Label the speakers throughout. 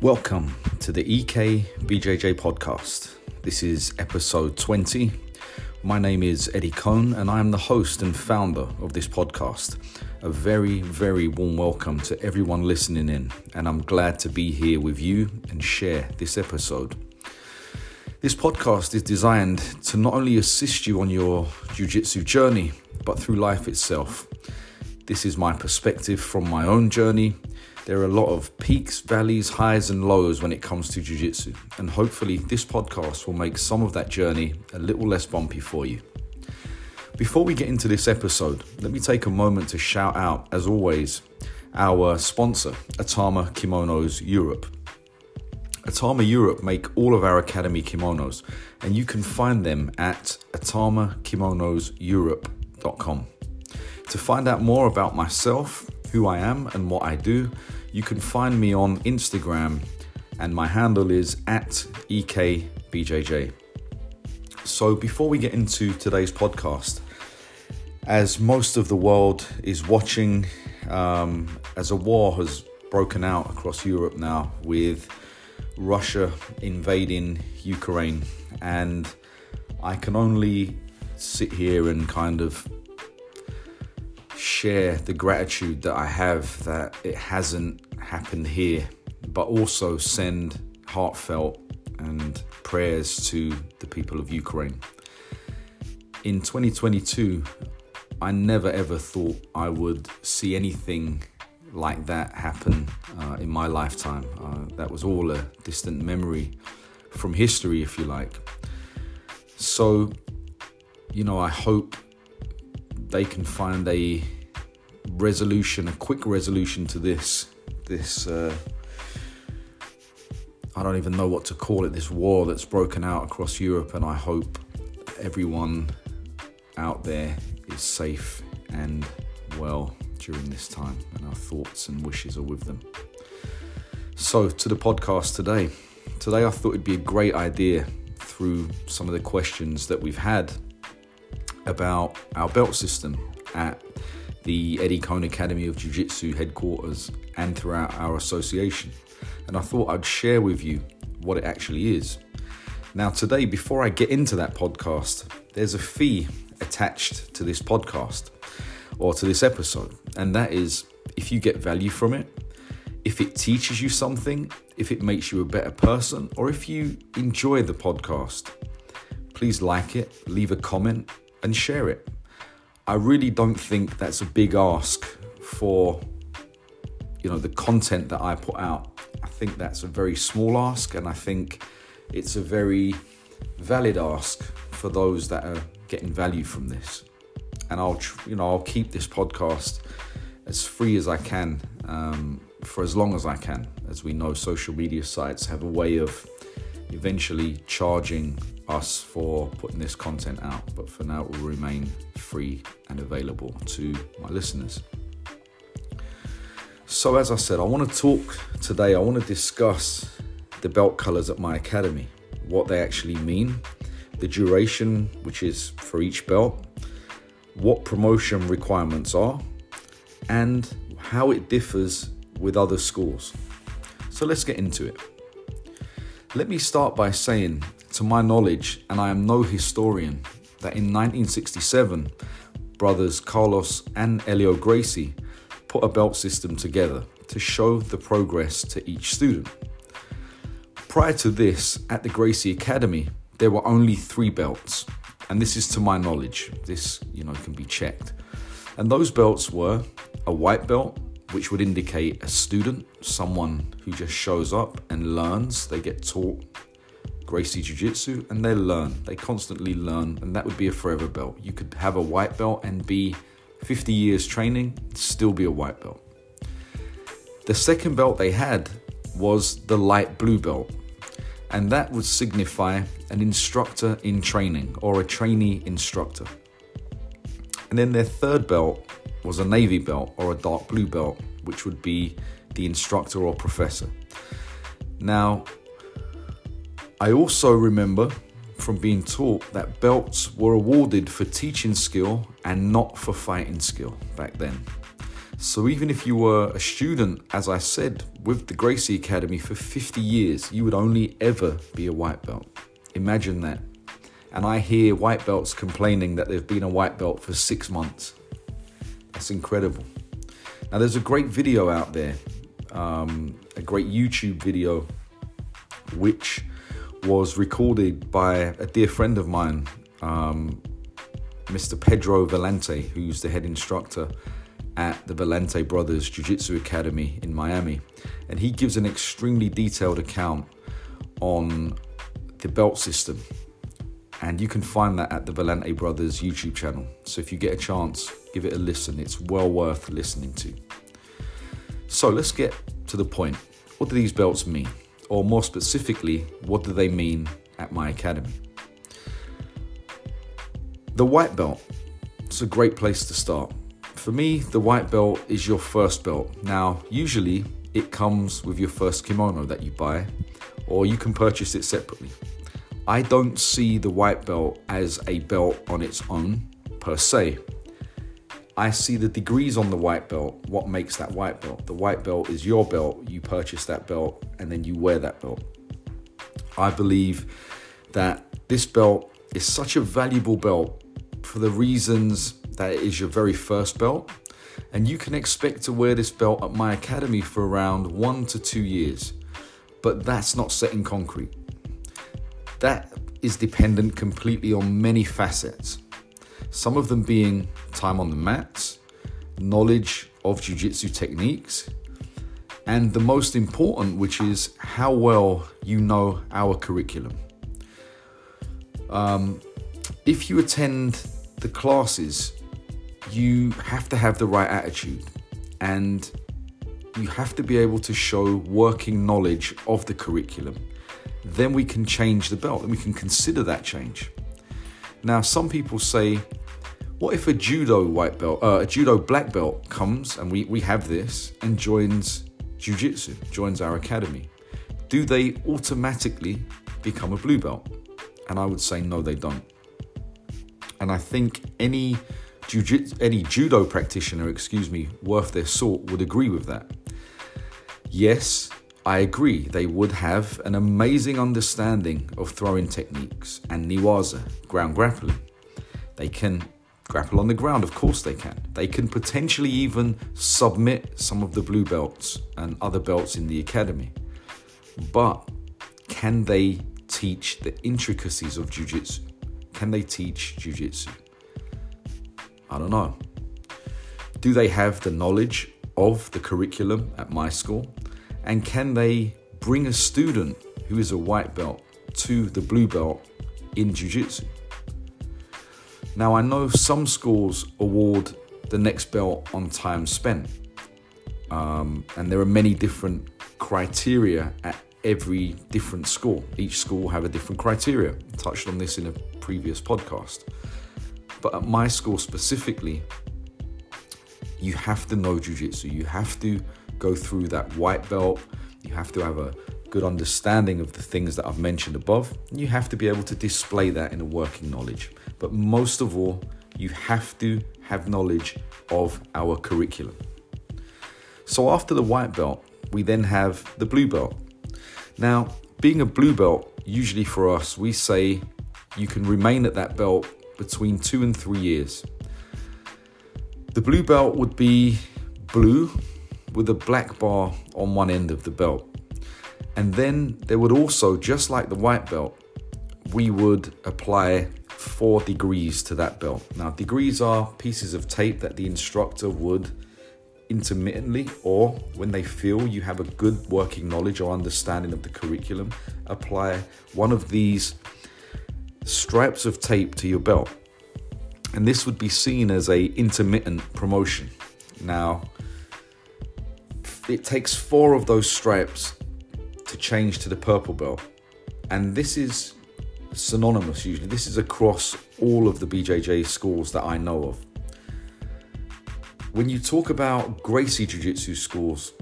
Speaker 1: Welcome to the EK BJJ podcast. This is episode 20. My name is Eddie Kone, and I am the host and founder of this podcast. A very, very warm welcome to everyone listening in, and I'm glad to be here with you and share this episode. This podcast is designed to not only assist you on your jiu jitsu journey, but through life itself. This is my perspective from my own journey. There are a lot of peaks, valleys, highs, and lows when it comes to jiu jitsu, and hopefully, this podcast will make some of that journey a little less bumpy for you. Before we get into this episode, let me take a moment to shout out, as always, our sponsor, Atama Kimonos Europe. Atama Europe make all of our Academy kimonos, and you can find them at atamakimonoseurope.com. To find out more about myself, who I am, and what I do, you can find me on Instagram, and my handle is at EKBJJ. So, before we get into today's podcast, as most of the world is watching, um, as a war has broken out across Europe now with Russia invading Ukraine, and I can only sit here and kind of share the gratitude that I have that it hasn't happened here, but also send heartfelt and prayers to the people of Ukraine. In 2022, I never ever thought I would see anything like that happen uh, in my lifetime. Uh, that was all a distant memory from history, if you like. So, you know, I hope they can find a resolution, a quick resolution to this. This, uh, I don't even know what to call it, this war that's broken out across Europe, and I hope everyone out there is safe and well during this time, and our thoughts and wishes are with them. So, to the podcast today. Today, I thought it'd be a great idea through some of the questions that we've had about our belt system at the Eddie Kone Academy of Jiu Jitsu headquarters and throughout our association. And I thought I'd share with you what it actually is. Now, today, before I get into that podcast, there's a fee attached to this podcast or to this episode, and that is if you get value from it, if it teaches you something, if it makes you a better person, or if you enjoy the podcast, please like it, leave a comment, and share it. I really don't think that's a big ask for you know the content that I put out. I think that's a very small ask, and I think it's a very valid ask for those that are getting value from this and I'll you know I'll keep this podcast as free as I can um, for as long as I can. As we know, social media sites have a way of eventually charging us for putting this content out, but for now it will remain free and available to my listeners. So, as I said, I want to talk today, I want to discuss the belt colors at my academy, what they actually mean, the duration, which is for each belt, what promotion requirements are, and how it differs with other schools. So let's get into it. Let me start by saying, to my knowledge, and I am no historian, that in 1967, brothers Carlos and Helio Gracie put a belt system together to show the progress to each student. Prior to this, at the Gracie Academy, there were only three belts and this is to my knowledge. This, you know, can be checked. And those belts were a white belt, which would indicate a student, someone who just shows up and learns. They get taught Gracie Jiu Jitsu and they learn. They constantly learn, and that would be a forever belt. You could have a white belt and be 50 years training, still be a white belt. The second belt they had was the light blue belt, and that would signify an instructor in training or a trainee instructor. And then their third belt was a navy belt or a dark blue belt, which would be the instructor or professor. Now, I also remember from being taught that belts were awarded for teaching skill and not for fighting skill back then. So even if you were a student, as I said, with the Gracie Academy for 50 years, you would only ever be a white belt. Imagine that. And I hear white belts complaining that they've been a white belt for six months. That's incredible. Now, there's a great video out there, um, a great YouTube video, which was recorded by a dear friend of mine, um, Mr. Pedro Valente, who's the head instructor at the Valente Brothers Jiu Jitsu Academy in Miami. And he gives an extremely detailed account on the belt system. And you can find that at the Valente Brothers YouTube channel. So if you get a chance, give it a listen. It's well worth listening to. So let's get to the point. What do these belts mean? Or more specifically, what do they mean at my academy? The white belt. It's a great place to start. For me, the white belt is your first belt. Now, usually it comes with your first kimono that you buy, or you can purchase it separately. I don't see the white belt as a belt on its own per se. I see the degrees on the white belt, what makes that white belt. The white belt is your belt, you purchase that belt, and then you wear that belt. I believe that this belt is such a valuable belt for the reasons that it is your very first belt, and you can expect to wear this belt at my academy for around one to two years. But that's not set in concrete. That is dependent completely on many facets, some of them being time on the mats, knowledge of jiu jitsu techniques, and the most important, which is how well you know our curriculum. Um, if you attend the classes you have to have the right attitude and you have to be able to show working knowledge of the curriculum. Then we can change the belt and we can consider that change. Now, some people say, what if a judo white belt, uh, a judo black belt comes and we, we have this and joins jiu-jitsu, joins our academy? Do they automatically become a blue belt? And I would say no, they don't. And I think any any judo practitioner, excuse me, worth their salt would agree with that. Yes, I agree, they would have an amazing understanding of throwing techniques and niwaza, ground grappling. They can grapple on the ground, of course they can. They can potentially even submit some of the blue belts and other belts in the academy. But can they teach the intricacies of jiu-jitsu? Can they teach jiu-jitsu? I don't know. Do they have the knowledge of the curriculum at my school? And can they bring a student who is a white belt to the blue belt in Jiu Jitsu? Now, I know some schools award the next belt on time spent, um, and there are many different criteria at every different school. Each school have a different criteria. I touched on this in a previous podcast. But at my school specifically, you have to know jujitsu. You have to go through that white belt. You have to have a good understanding of the things that I've mentioned above. You have to be able to display that in a working knowledge. But most of all, you have to have knowledge of our curriculum. So after the white belt, we then have the blue belt. Now, being a blue belt, usually for us, we say you can remain at that belt between two and three years. The blue belt would be blue with a black bar on one end of the belt. And then there would also, just like the white belt, we would apply four degrees to that belt. Now, degrees are pieces of tape that the instructor would intermittently or when they feel you have a good working knowledge or understanding of the curriculum, apply one of these stripes of tape to your belt. And this would be seen as a intermittent promotion. Now, it takes four of those stripes to change to the purple belt. And this is synonymous usually. This is across all of the BJJ schools that I know of. When you talk about Gracie Jiu Jitsu schools,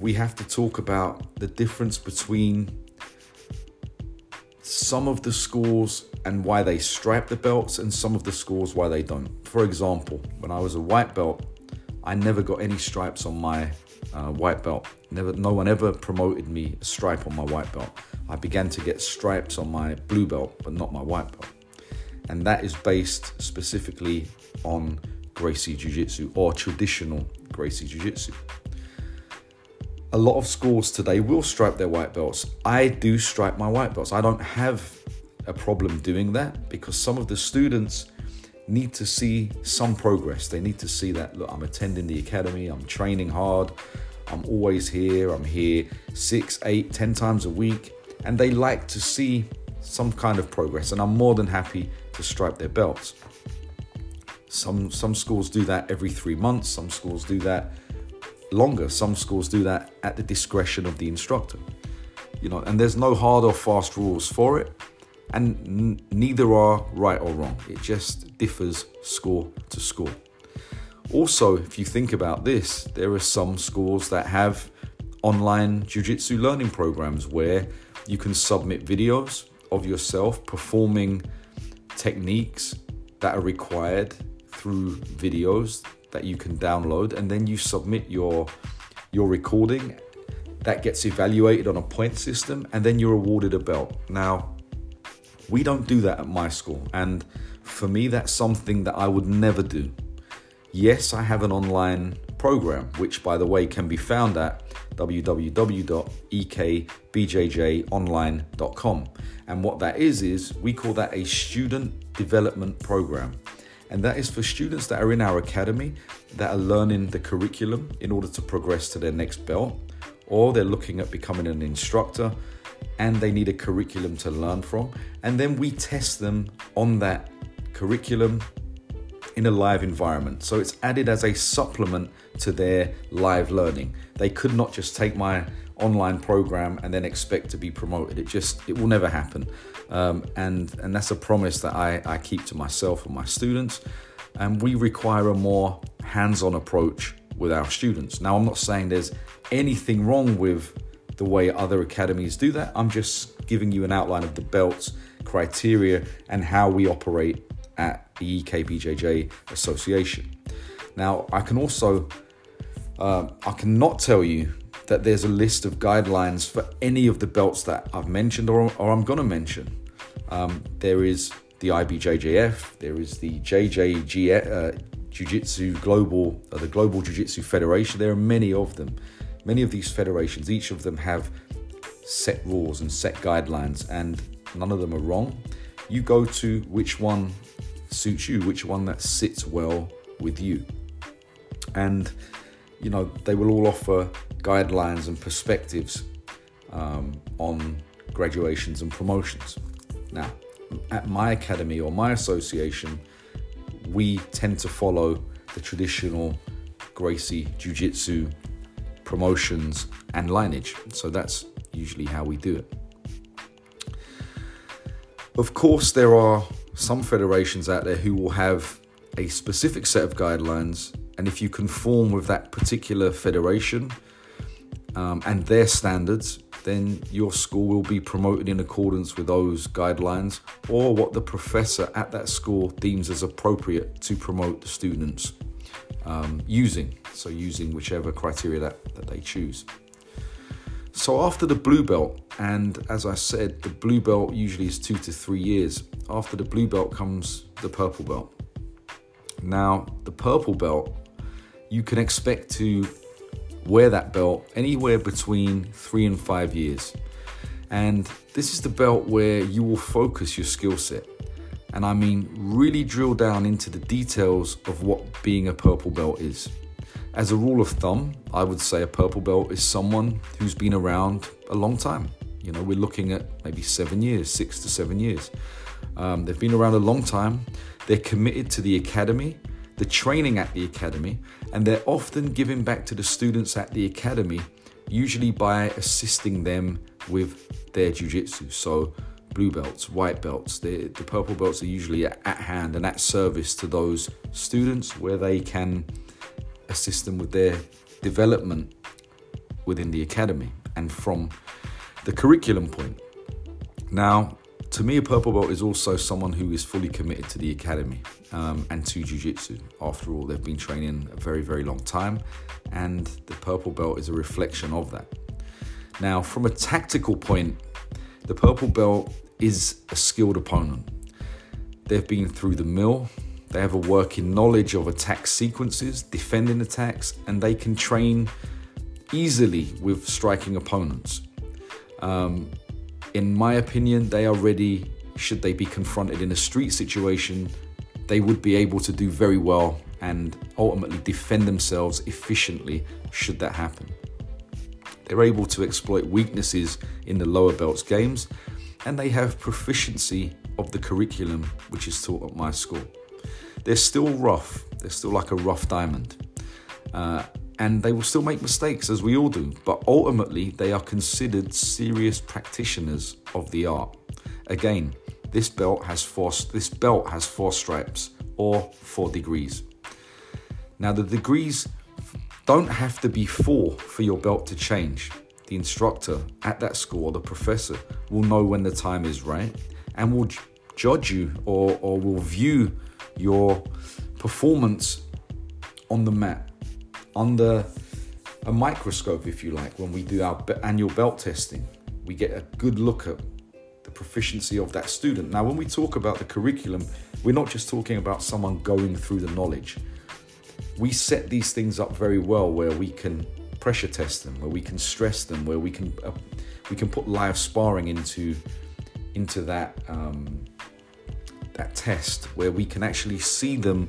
Speaker 1: we have to talk about the difference between some of the schools and why they stripe the belts and some of the schools why they don't. For example, when I was a white belt, I never got any stripes on my uh, white belt. Never, no one ever promoted me a stripe on my white belt. I began to get stripes on my blue belt, but not my white belt. And that is based specifically on Gracie Jiu Jitsu or traditional Gracie Jiu Jitsu. A lot of schools today will stripe their white belts. I do stripe my white belts. I don't have a problem doing that because some of the students need to see some progress. They need to see that, look, I'm attending the academy, I'm training hard, I'm always here, I'm here six, eight, ten times a week, and they like to see some kind of progress. And I'm more than happy to stripe their belts. Some some schools do that every three months, some schools do that longer, some schools do that at the discretion of the instructor. You know, and there's no hard or fast rules for it and n- neither are right or wrong. It just differs score to score. Also, if you think about this, there are some schools that have online jiu-jitsu learning programs where you can submit videos of yourself performing techniques that are required through videos that you can download and then you submit your your recording that gets evaluated on a point system and then you're awarded a belt. Now, we don't do that at my school. And for me, that's something that I would never do. Yes, I have an online program, which, by the way, can be found at www.ekbjjonline.com. And what that is, is we call that a student development program. And that is for students that are in our academy that are learning the curriculum in order to progress to their next belt, or they're looking at becoming an instructor and they need a curriculum to learn from. And then we test them on that curriculum in a live environment. So it's added as a supplement to their live learning. They could not just take my online program and then expect to be promoted. It just it will never happen. Um, and and that's a promise that I, I keep to myself and my students. And we require a more hands-on approach with our students. Now I'm not saying there's anything wrong with the way other academies do that. I'm just giving you an outline of the belts, criteria, and how we operate at the EKBJJ Association. Now, I can also, uh, I cannot tell you that there's a list of guidelines for any of the belts that I've mentioned or, or I'm going to mention. Um, there is the IBJJF, there is the JJG uh, Jiu Jitsu Global, uh, the Global Jiu Jitsu Federation. There are many of them. Many of these federations, each of them have set rules and set guidelines, and none of them are wrong. You go to which one suits you, which one that sits well with you. And, you know, they will all offer guidelines and perspectives um, on graduations and promotions. Now, at my academy or my association, we tend to follow the traditional Gracie Jiu Jitsu promotions, and lineage. So that's usually how we do it. Of course, there are some federations out there who will have a specific set of guidelines, and if you conform with that particular federation um, and their standards, then your school will be promoted in accordance with those guidelines or what the professor at that school deems as appropriate to promote the students um, using. So, using whichever criteria that, that they choose. So, after the blue belt, and as I said, the blue belt usually is two to three years. After the blue belt comes the purple belt. Now, the purple belt, you can expect to wear that belt anywhere between three and five years. And this is the belt where you will focus your skill set and I mean really drill down into the details of what being a purple belt is. As a rule of thumb, I would say a purple belt is someone who's been around a long time. You know, we're looking at maybe seven years, six to seven years. Um, they've been around a long time. They're committed to the academy, the training at the academy, and they're often giving back to the students at the academy, usually by assisting them with their jiu-jitsu. So blue belts, white belts. The, the purple belts are usually at, at hand and at service to those students where they can assist them with their development within the academy and from the curriculum point. Now, to me, a purple belt is also someone who is fully committed to the academy um, and to jiu-jitsu. After all, they've been training a very, very long time, and the purple belt is a reflection of that. Now, from a tactical point, the purple belt is a skilled opponent. They've been through the mill, they have a working knowledge of attack sequences, defending attacks, and they can train easily with striking opponents. Um, in my opinion, they are ready, should they be confronted in a street situation, they would be able to do very well and ultimately defend themselves efficiently should that happen. They're able to exploit weaknesses in the lower belts games and they have proficiency of the curriculum which is taught at my school. They're still rough, they're still like a rough diamond. Uh, and they will still make mistakes as we all do, but ultimately they are considered serious practitioners of the art. Again, this belt has four this belt has four stripes or 4 degrees. Now the degrees don't have to be 4 for your belt to change. The instructor at that school or the professor will know when the time is right and will judge you or, or will view your performance on the mat under a microscope, if you like, when we do our annual belt testing. We get a good look at proficiency of that student. Now, when we talk about the curriculum, we're not just talking about someone going through the knowledge. We set these things up very well where we can pressure test them, where we can stress them, where we can uh, we can put live sparring into into that um, that test, where we can actually see them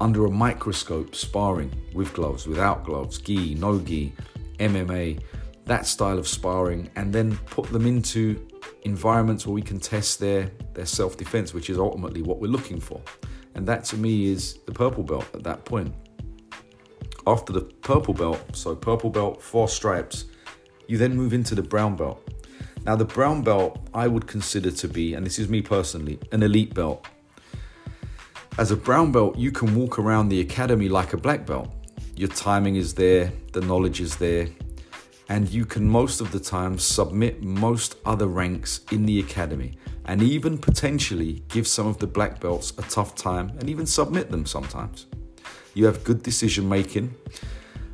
Speaker 1: under a microscope sparring with gloves, without gloves, gi, no gi, MMA, that style of sparring, and then put them into environments where we can test their, their self defense, which is ultimately what we're looking for. And that to me is the purple belt at that point. After the purple belt, so purple belt, four stripes, you then move into the brown belt. Now, the brown belt I would consider to be, and this is me personally, an elite belt. As a brown belt, you can walk around the academy like a black belt. Your timing is there, the knowledge is there, and you can most of the time submit most other ranks in the academy and even potentially give some of the black belts a tough time and even submit them sometimes. You have good decision making.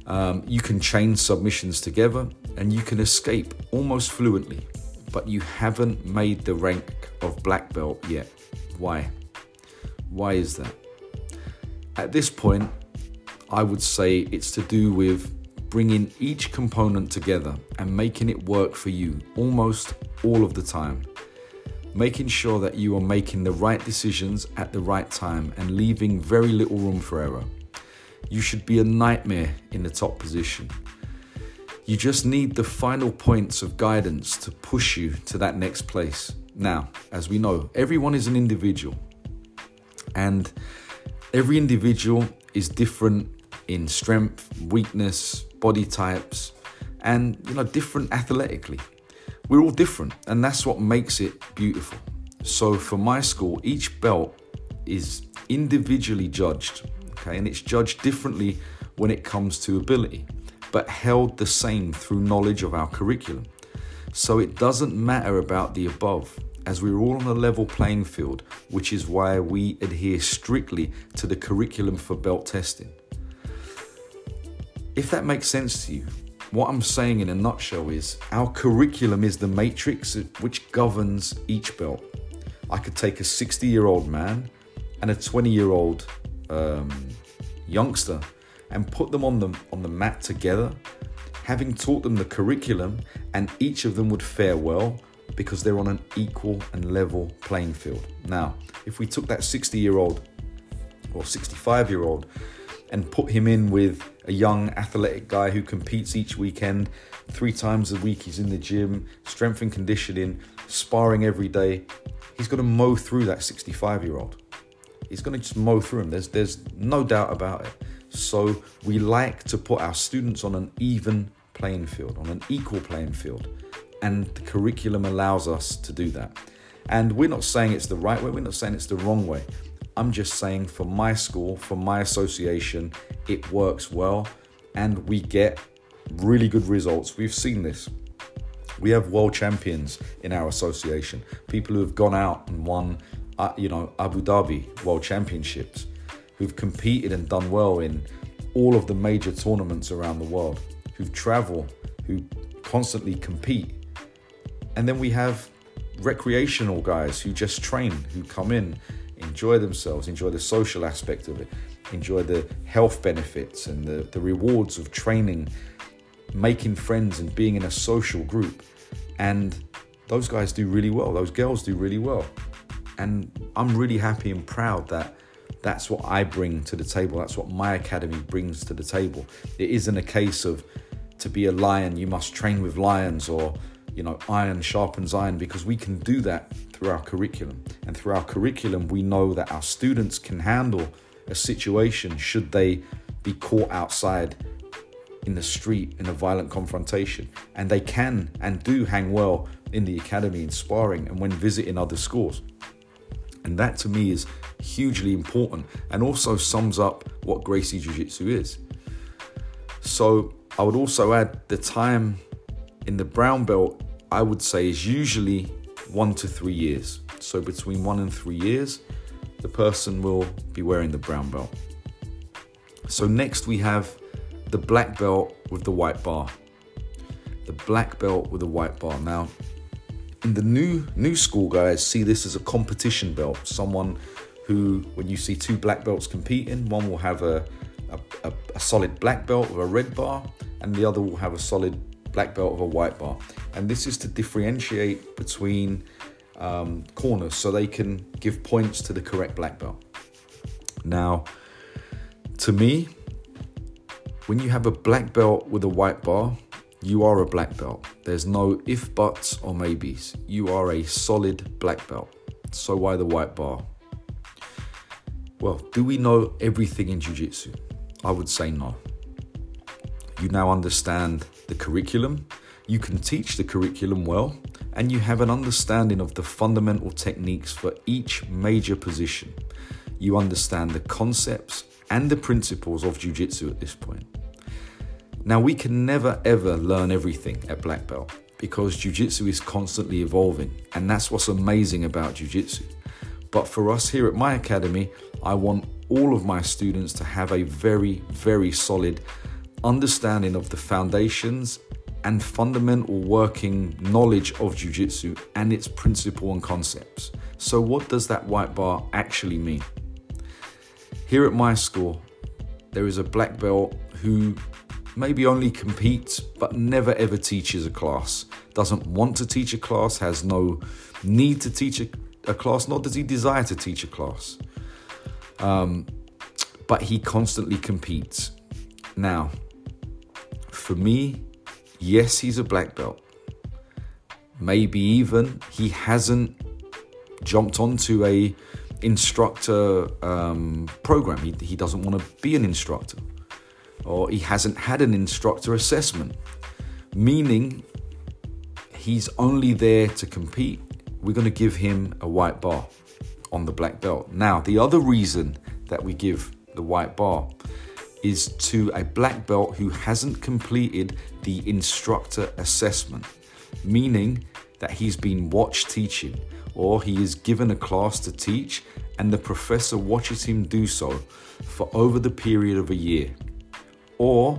Speaker 1: Um, you can chain submissions together and you can escape almost fluently, but you haven't made the rank of black belt yet. Why? Why is that? At this point, I would say it's to do with bringing each component together and making it work for you almost all of the time. Making sure that you are making the right decisions at the right time and leaving very little room for error. You should be a nightmare in the top position. You just need the final points of guidance to push you to that next place. Now, as we know, everyone is an individual and every individual is different in strength, weakness, body types, and you know, different athletically. We're all different, and that's what makes it beautiful. So for my school, each belt is individually judged, okay, and it's judged differently when it comes to ability, but held the same through knowledge of our curriculum. So it doesn't matter about the above as we're all on a level playing field, which is why we adhere strictly to the curriculum for belt testing. If that makes sense to you, what I'm saying in a nutshell is our curriculum is the matrix which governs each belt. I could take a 60 year old man and a 20 year old um, youngster and put them on the, on the mat together, having taught them the curriculum, and each of them would fare well because they're on an equal and level playing field. Now, if we took that 60 year old or 65 year old and put him in with a young athletic guy who competes each weekend, three times a week he's in the gym, strength and conditioning, sparring every day, he's going to mow through that 65 year old. He's going to just mow through him. There's, there's no doubt about it. So we like to put our students on an even playing field, on an equal playing field and the curriculum allows us to do that. And we're not saying it's the right way, we're not saying it's the wrong way. I'm just saying for my school, for my association, it works well and we get really good results. We've seen this. We have world champions in our association, people who have gone out and won, uh, you know, Abu Dhabi World Championships, who've competed and done well in all of the major tournaments around the world, who travel, who constantly compete. And then we have recreational guys who just train, who come in, enjoy themselves, enjoy the social aspect of it, enjoy the health benefits and the, the rewards of training, making friends and being in a social group. And those guys do really well, those girls do really well. And I'm really happy and proud that that's what I bring to the table. That's what my academy brings to the table. It isn't a case of to be a lion, you must train with lions or, you know, iron sharpens iron because we can do that through our curriculum. And through our curriculum, we know that our students can handle a situation should they be caught outside in the street in a violent confrontation. And they can and do hang well in the academy in sparring and when visiting other schools. And that to me is hugely important and also sums up what Gracie Jiu Jitsu is. So I would also add the time in the brown belt, I would say, is usually one to three years. So between one and three years, the person will be wearing the brown belt. So next we have the black belt with the white bar. The black belt with the white bar. Now, in the new new school guys see this as a competition belt. Someone who, when you see two black belts competing, one will have a, a, a solid black belt with a red bar, and the other will have a solid black belt with a white bar. And this is to differentiate between um, corners so they can give points to the correct black belt. Now, to me, when you have a black belt with a white bar, you are a black belt. There's no if, buts, or maybes. You are a solid black belt. So, why the white bar? Well, do we know everything in Jiu Jitsu? I would say no. You now understand the curriculum, you can teach the curriculum well, and you have an understanding of the fundamental techniques for each major position. You understand the concepts and the principles of Jiu Jitsu at this point. Now, we can never ever learn everything at Black Belt because Jiu Jitsu is constantly evolving, and that's what's amazing about Jiu Jitsu. But for us here at my academy, I want all of my students to have a very, very solid understanding of the foundations and fundamental working knowledge of Jiu Jitsu and its principle and concepts. So, what does that white bar actually mean? Here at my school, there is a black belt who maybe only competes but never ever teaches a class, doesn't want to teach a class, has no need to teach a, a class, nor does he desire to teach a class. Um, but he constantly competes. Now, for me, yes, he's a black belt. Maybe even he hasn't jumped onto a instructor um, program. He, he doesn't want to be an instructor, or he hasn't had an instructor assessment, meaning he's only there to compete. We're going to give him a white bar on the black belt. Now, the other reason that we give the white bar is to a black belt who hasn't completed the instructor assessment, meaning that he's been watched teaching or he is given a class to teach and the professor watches him do so for over the period of a year. Or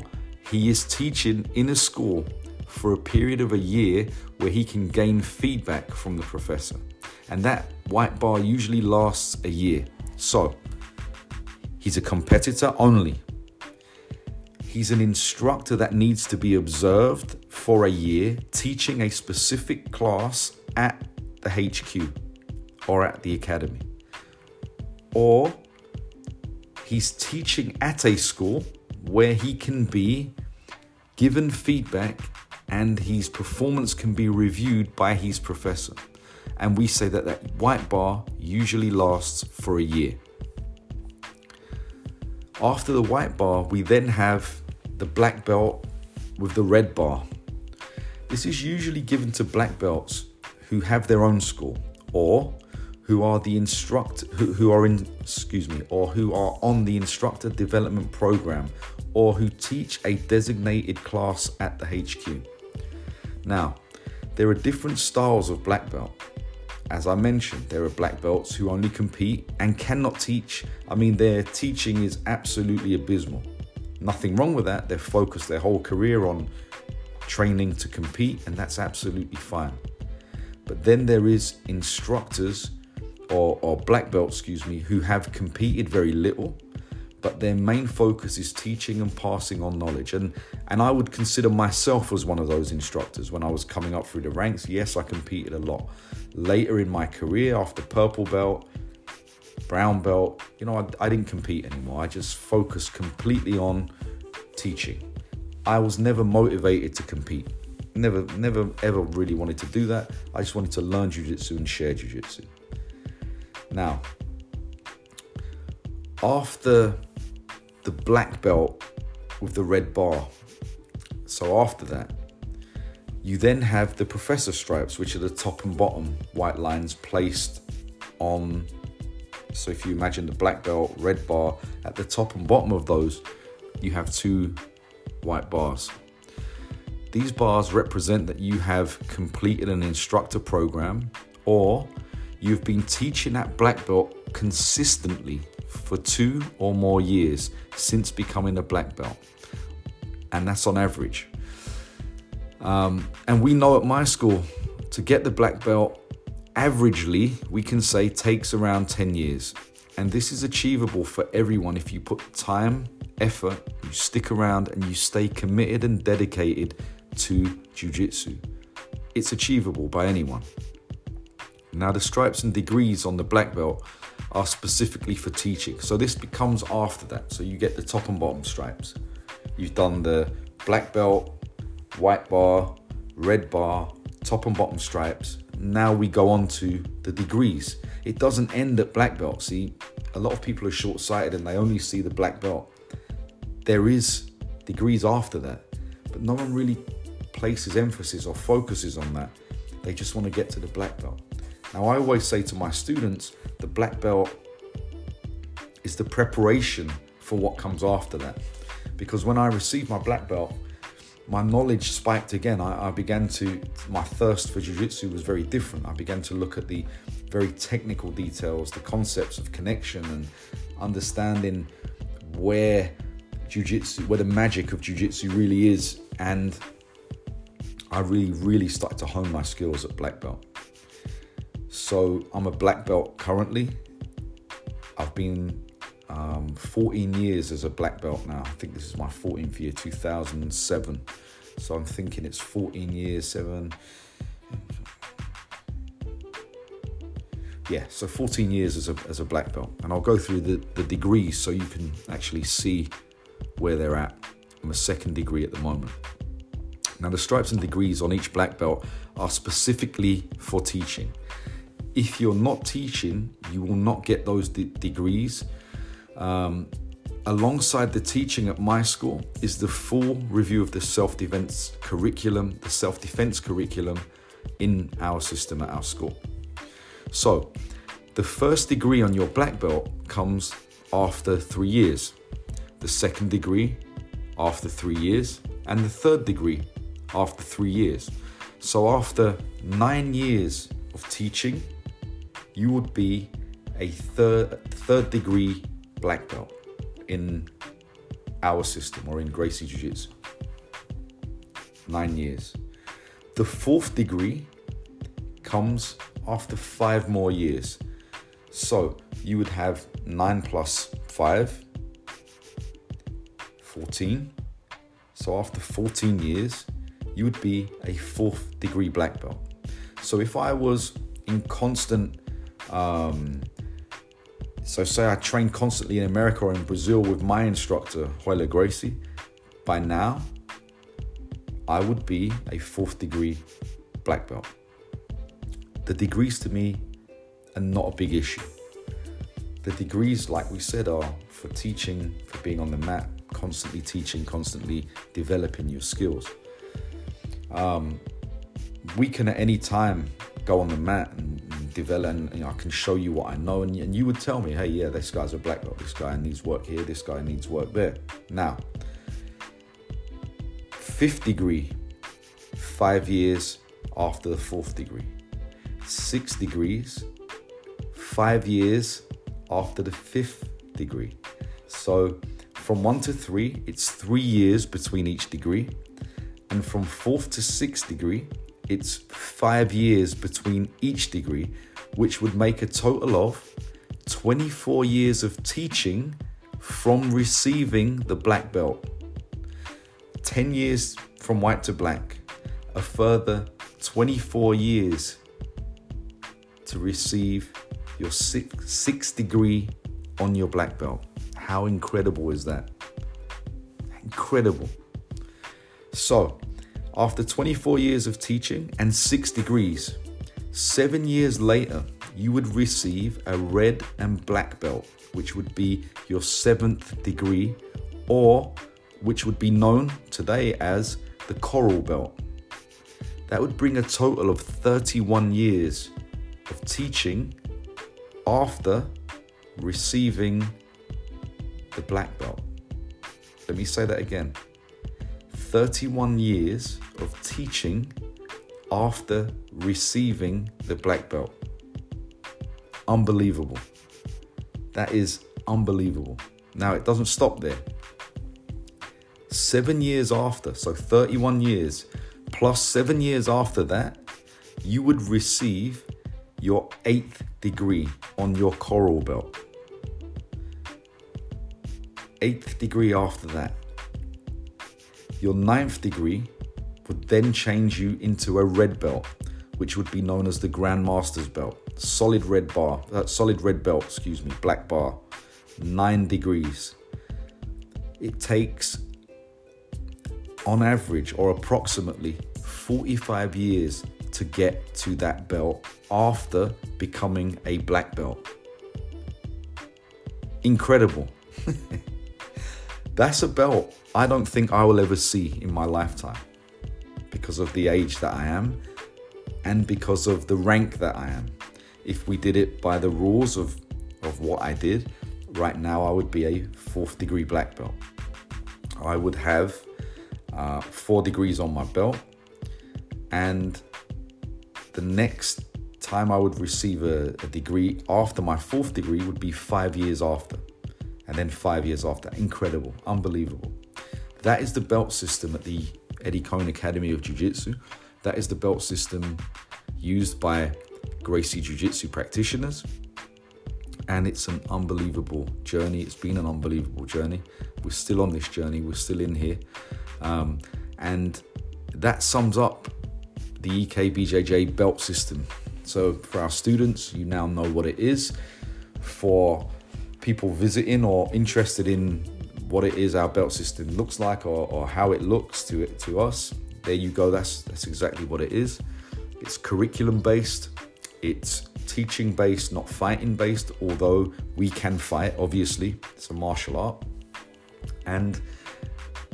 Speaker 1: he is teaching in a school for a period of a year where he can gain feedback from the professor. And that white bar usually lasts a year. So, he's a competitor only. He's an instructor that needs to be observed for a year, teaching a specific class at the HQ or at the academy. Or he's teaching at a school where he can be given feedback and his performance can be reviewed by his professor. And we say that that white bar usually lasts for a year. After the white bar, we then have the black belt with the red bar. This is usually given to black belts who have their own school or who are the instruct who, who are in excuse me or who are on the instructor development program or who teach a designated class at the HQ. Now, there are different styles of black belt. As I mentioned, there are black belts who only compete and cannot teach. I mean, their teaching is absolutely abysmal. Nothing wrong with that. They've focused their whole career on training to compete, and that's absolutely fine. But then there is instructors or, or black belts, excuse me, who have competed very little, but their main focus is teaching and passing on knowledge. And and I would consider myself as one of those instructors when I was coming up through the ranks. Yes, I competed a lot. Later in my career, after purple belt, brown belt, you know, I, I didn't compete anymore. I just focused completely on teaching. I was never motivated to compete. Never, never, ever really wanted to do that. I just wanted to learn jujitsu and share jujitsu. Now, after the black belt with the red bar, so after that, you then have the professor stripes, which are the top and bottom white lines placed on. So if you imagine the black belt, red bar, at the top and bottom of those, you have two white bars. These bars represent that you have completed an instructor program or you've been teaching at black belt consistently for two or more years since becoming a black belt. And that's on average. Um, and we know at my school to get the black belt, averagely, we can say takes around 10 years. And this is achievable for everyone if you put time, effort, you stick around, and you stay committed and dedicated to Jiu Jitsu. It's achievable by anyone. Now, the stripes and degrees on the black belt are specifically for teaching. So, this becomes after that. So, you get the top and bottom stripes. You've done the black belt, white bar, red bar, top and bottom stripes. Now we go on to the degrees. It doesn't end at black belt. See, a lot of people are short sighted and they only see the black belt. There is degrees after that, but no one really places emphasis or focuses on that. They just want to get to the black belt. Now, I always say to my students, the black belt is the preparation for what comes after that. Because when I received my black belt, my knowledge spiked again. I, I began to, my thirst for jiu-jitsu was very different. I began to look at the very technical details, the concepts of connection and understanding where jiu-jitsu, where the magic of jiu-jitsu really is. And I really, really started to hone my skills at black belt. So I'm a black belt currently. I've been um, 14 years as a black belt now. I think this is my 14th year, 2007. So I'm thinking it's 14 years, seven. Yeah, so 14 years as a, as a black belt. And I'll go through the, the degrees so you can actually see where they're at. I'm a second degree at the moment. Now, the stripes and degrees on each black belt are specifically for teaching. If you're not teaching, you will not get those de- degrees um, alongside the teaching at my school is the full review of the self defense curriculum, the self defense curriculum in our system at our school. So, the first degree on your black belt comes after three years, the second degree after three years, and the third degree after three years. So, after nine years of teaching, you would be a third, third degree black belt in our system or in Gracie Jiu Jitsu. Nine years. The fourth degree comes after five more years. So you would have nine plus five, 14. So after 14 years, you would be a fourth degree black belt. So if I was in constant um, so, say I train constantly in America or in Brazil with my instructor, Royler Gracie, by now I would be a fourth degree black belt. The degrees to me are not a big issue. The degrees, like we said, are for teaching, for being on the mat, constantly teaching, constantly developing your skills. Um, we can at any time go on the mat and develop and you know, I can show you what I know. And, and you would tell me hey yeah this guy's a black belt. This guy needs work here. This guy needs work there. Now fifth degree five years after the fourth degree, six degrees, five years after the fifth degree. So from one to three, it's three years between each degree. And from fourth to sixth degree, it's five years between each degree, which would make a total of 24 years of teaching from receiving the black belt. 10 years from white to black, a further 24 years to receive your sixth, sixth degree on your black belt. How incredible is that? Incredible. So, after 24 years of teaching and six degrees, seven years later, you would receive a red and black belt, which would be your seventh degree, or which would be known today as the coral belt. That would bring a total of 31 years of teaching after receiving the black belt. Let me say that again 31 years of teaching after receiving the black belt. Unbelievable. That is unbelievable. Now, it doesn't stop there. Seven years after, so 31 years, plus seven years after that, you would receive your eighth degree on your coral belt. Eighth degree after that. Your ninth degree would then change you into a red belt, which would be known as the Grandmaster's belt. Solid red bar, uh, solid red belt, excuse me, black bar, nine degrees. It takes, on average or approximately, 45 years to get to that belt after becoming a black belt. Incredible. That's a belt I don't think I will ever see in my lifetime because of the age that I am and because of the rank that I am. If we did it by the rules of, of what I did, right now I would be a fourth degree black belt. I would have uh, four degrees on my belt, and the next time I would receive a, a degree after my fourth degree would be five years after, and then five years after. Incredible, unbelievable. That is the belt system at the Eddie Kone Academy of Jiu Jitsu. That is the belt system used by Gracie Jiu Jitsu practitioners. And it's an unbelievable journey. It's been an unbelievable journey. We're still on this journey, we're still in here. Um, and that sums up the EKBJJ belt system. So, for our students, you now know what it is. For people visiting or interested in what it is our belt system looks like or, or how it looks to it to us there you go. That's that's exactly what it is. It's curriculum based. It's teaching based not fighting based although we can fight obviously. It's a martial art. And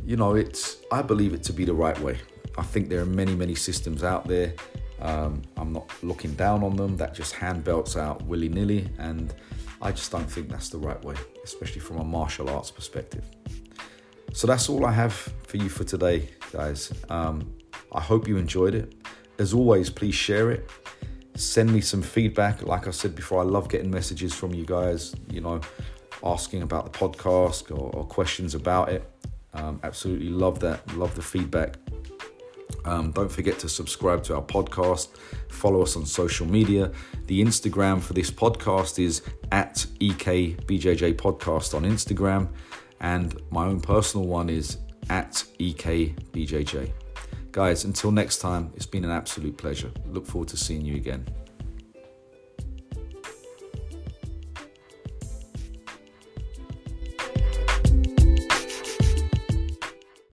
Speaker 1: you know it's i believe it to be the right way. I think there are many many systems out there. Um, i'm not looking down on them. That just hand belts out willy-nilly. And I just don't think that's the right way, especially from a martial arts perspective. So that's all I have for you for today, guys. Um, I hope you enjoyed it. As always, please share it. Send me some feedback. Like I said before, I love getting messages from you guys, you know, asking about the podcast or, or questions about it. Um, absolutely love that. Love the feedback. Um, don't forget to subscribe to our podcast, follow us on social media. The Instagram for this podcast is at EKBJJ Podcast on Instagram, and my own personal one is at EKBJJ. Guys, until next time, it's been an absolute pleasure. Look forward to seeing you again.